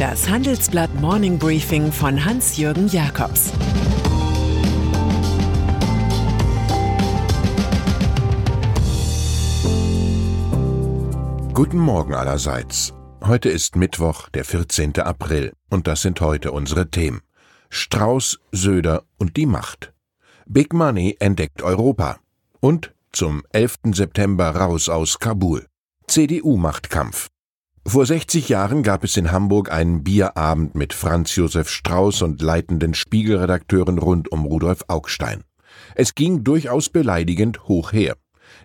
Das Handelsblatt Morning Briefing von Hans-Jürgen Jakobs Guten Morgen allerseits. Heute ist Mittwoch, der 14. April, und das sind heute unsere Themen. Strauß, Söder und die Macht. Big Money entdeckt Europa. Und zum 11. September raus aus Kabul. CDU-Machtkampf. Vor 60 Jahren gab es in Hamburg einen Bierabend mit Franz Josef Strauß und leitenden Spiegelredakteuren rund um Rudolf Augstein. Es ging durchaus beleidigend hoch her.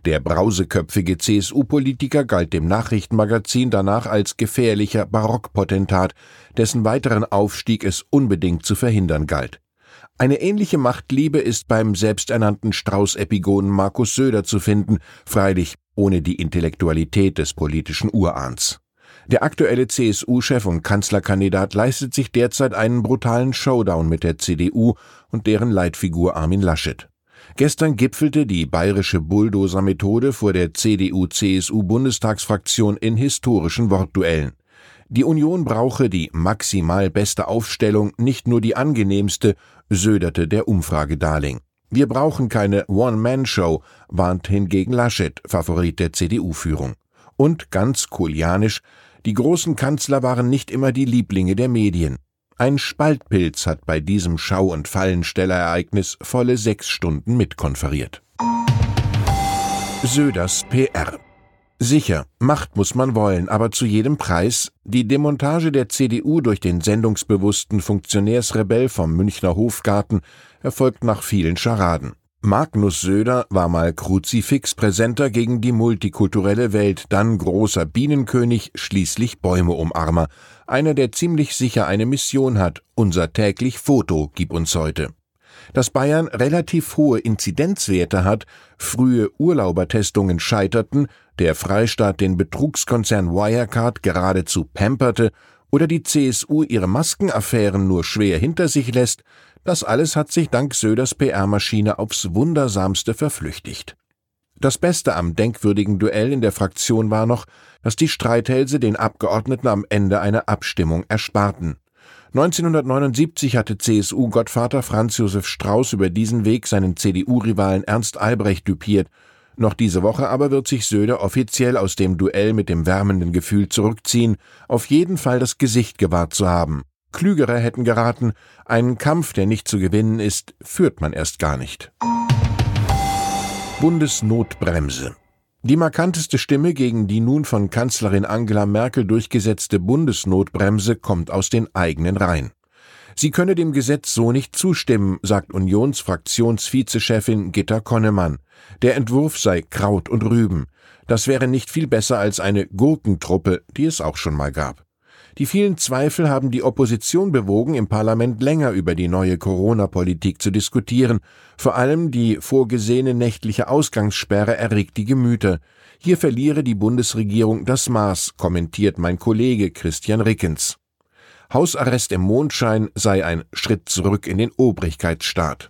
Der brauseköpfige CSU-Politiker galt dem Nachrichtenmagazin danach als gefährlicher Barockpotentat, dessen weiteren Aufstieg es unbedingt zu verhindern galt. Eine ähnliche Machtliebe ist beim selbsternannten Strauß-Epigonen Markus Söder zu finden, freilich ohne die Intellektualität des politischen Urahns. Der aktuelle CSU-Chef und Kanzlerkandidat leistet sich derzeit einen brutalen Showdown mit der CDU und deren Leitfigur Armin Laschet. Gestern gipfelte die bayerische Bulldozer-Methode vor der CDU-CSU-Bundestagsfraktion in historischen Wortduellen. Die Union brauche die maximal beste Aufstellung, nicht nur die angenehmste, söderte der Umfragedarling. Wir brauchen keine One-Man-Show, warnt hingegen Laschet, Favorit der CDU-Führung. Und ganz kulianisch, die großen Kanzler waren nicht immer die Lieblinge der Medien. Ein Spaltpilz hat bei diesem Schau- und Fallenstellereignis volle sechs Stunden mitkonferiert. Söders PR Sicher, Macht muss man wollen, aber zu jedem Preis. Die Demontage der CDU durch den sendungsbewussten Funktionärsrebell vom Münchner Hofgarten erfolgt nach vielen Scharaden. Magnus Söder war mal Kruzifixpräsenter gegen die multikulturelle Welt, dann großer Bienenkönig, schließlich Bäumeumarmer. Einer, der ziemlich sicher eine Mission hat. Unser täglich Foto gib uns heute. Dass Bayern relativ hohe Inzidenzwerte hat, frühe Urlaubertestungen scheiterten, der Freistaat den Betrugskonzern Wirecard geradezu pamperte oder die CSU ihre Maskenaffären nur schwer hinter sich lässt, das alles hat sich dank Söders PR-Maschine aufs Wundersamste verflüchtigt. Das Beste am denkwürdigen Duell in der Fraktion war noch, dass die Streithälse den Abgeordneten am Ende eine Abstimmung ersparten. 1979 hatte CSU-Gottvater Franz Josef Strauß über diesen Weg seinen CDU-Rivalen Ernst Albrecht düpiert. Noch diese Woche aber wird sich Söder offiziell aus dem Duell mit dem wärmenden Gefühl zurückziehen, auf jeden Fall das Gesicht gewahrt zu haben. Klügere hätten geraten, einen Kampf, der nicht zu gewinnen ist, führt man erst gar nicht. Bundesnotbremse. Die markanteste Stimme gegen die nun von Kanzlerin Angela Merkel durchgesetzte Bundesnotbremse kommt aus den eigenen Reihen. Sie könne dem Gesetz so nicht zustimmen, sagt Unionsfraktionsvizechefin Gitta Konnemann. Der Entwurf sei Kraut und Rüben. Das wäre nicht viel besser als eine Gurkentruppe, die es auch schon mal gab. Die vielen Zweifel haben die Opposition bewogen, im Parlament länger über die neue Corona-Politik zu diskutieren. Vor allem die vorgesehene nächtliche Ausgangssperre erregt die Gemüter. Hier verliere die Bundesregierung das Maß, kommentiert mein Kollege Christian Rickens. Hausarrest im Mondschein sei ein Schritt zurück in den Obrigkeitsstaat.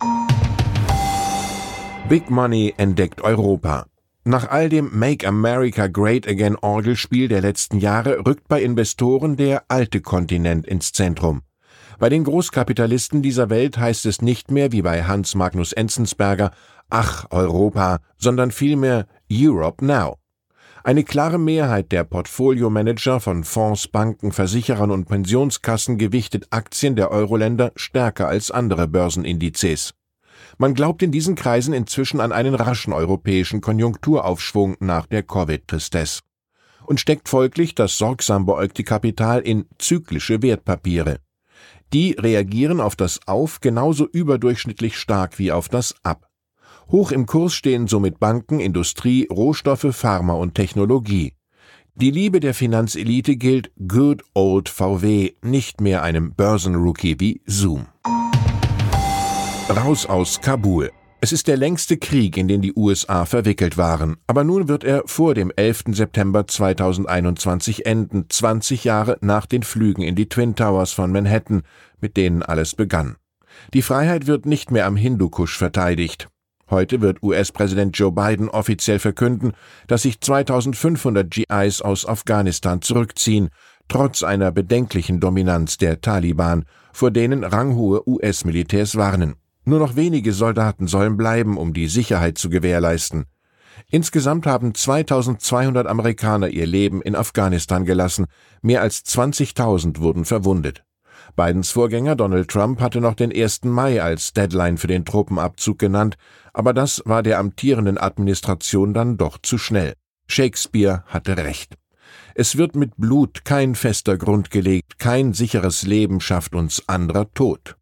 Big Money entdeckt Europa. Nach all dem Make America Great Again Orgelspiel der letzten Jahre rückt bei Investoren der alte Kontinent ins Zentrum. Bei den Großkapitalisten dieser Welt heißt es nicht mehr wie bei Hans Magnus Enzensberger Ach Europa, sondern vielmehr Europe Now. Eine klare Mehrheit der Portfoliomanager von Fonds, Banken, Versicherern und Pensionskassen gewichtet Aktien der Euroländer stärker als andere Börsenindizes. Man glaubt in diesen Kreisen inzwischen an einen raschen europäischen Konjunkturaufschwung nach der Covid-Tristesse und steckt folglich das sorgsam beäugte Kapital in zyklische Wertpapiere. Die reagieren auf das Auf genauso überdurchschnittlich stark wie auf das Ab. Hoch im Kurs stehen somit Banken, Industrie, Rohstoffe, Pharma und Technologie. Die Liebe der Finanzelite gilt Good Old VW, nicht mehr einem Börsenrookie wie Zoom. Raus aus Kabul. Es ist der längste Krieg, in den die USA verwickelt waren, aber nun wird er vor dem 11. September 2021 enden, 20 Jahre nach den Flügen in die Twin Towers von Manhattan, mit denen alles begann. Die Freiheit wird nicht mehr am Hindukusch verteidigt. Heute wird US-Präsident Joe Biden offiziell verkünden, dass sich 2500 GIs aus Afghanistan zurückziehen. trotz einer bedenklichen Dominanz der Taliban, vor denen ranghohe US-Militärs warnen. Nur noch wenige Soldaten sollen bleiben, um die Sicherheit zu gewährleisten. Insgesamt haben 2200 Amerikaner ihr Leben in Afghanistan gelassen, mehr als 20.000 wurden verwundet. Bidens Vorgänger Donald Trump hatte noch den 1. Mai als Deadline für den Truppenabzug genannt, aber das war der amtierenden Administration dann doch zu schnell. Shakespeare hatte recht. Es wird mit Blut kein fester Grund gelegt, kein sicheres Leben schafft uns anderer Tod.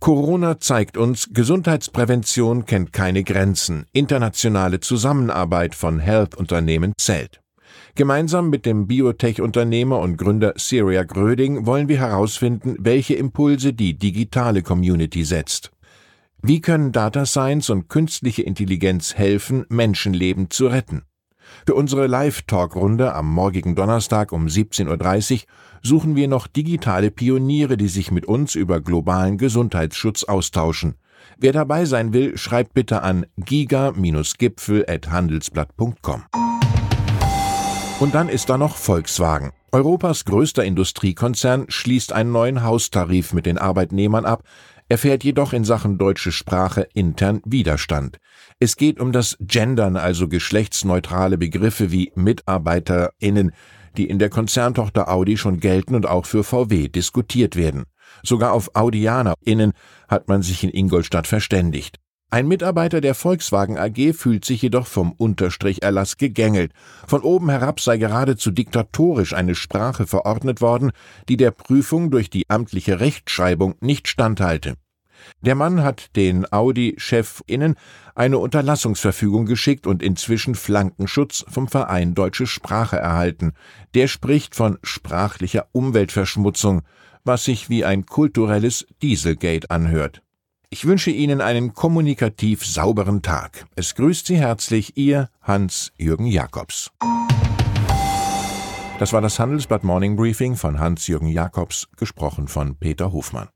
Corona zeigt uns, Gesundheitsprävention kennt keine Grenzen, internationale Zusammenarbeit von Health-Unternehmen zählt. Gemeinsam mit dem Biotech-Unternehmer und Gründer Syria Gröding wollen wir herausfinden, welche Impulse die digitale Community setzt. Wie können Data Science und künstliche Intelligenz helfen, Menschenleben zu retten? Für unsere Live-Talk-Runde am morgigen Donnerstag um 17.30 Uhr suchen wir noch digitale Pioniere, die sich mit uns über globalen Gesundheitsschutz austauschen. Wer dabei sein will, schreibt bitte an giga-gipfel.handelsblatt.com. Und dann ist da noch Volkswagen. Europas größter Industriekonzern schließt einen neuen Haustarif mit den Arbeitnehmern ab, erfährt jedoch in Sachen deutsche Sprache intern Widerstand. Es geht um das Gendern, also geschlechtsneutrale Begriffe wie MitarbeiterInnen, die in der Konzerntochter Audi schon gelten und auch für VW diskutiert werden. Sogar auf AudianerInnen hat man sich in Ingolstadt verständigt. Ein Mitarbeiter der Volkswagen AG fühlt sich jedoch vom Unterstricherlass gegängelt. Von oben herab sei geradezu diktatorisch eine Sprache verordnet worden, die der Prüfung durch die amtliche Rechtschreibung nicht standhalte. Der Mann hat den Audi-ChefInnen eine Unterlassungsverfügung geschickt und inzwischen Flankenschutz vom Verein Deutsche Sprache erhalten. Der spricht von sprachlicher Umweltverschmutzung, was sich wie ein kulturelles Dieselgate anhört. Ich wünsche Ihnen einen kommunikativ sauberen Tag. Es grüßt Sie herzlich Ihr Hans-Jürgen Jakobs. Das war das Handelsblatt Morning Briefing von Hans-Jürgen Jakobs, gesprochen von Peter Hofmann.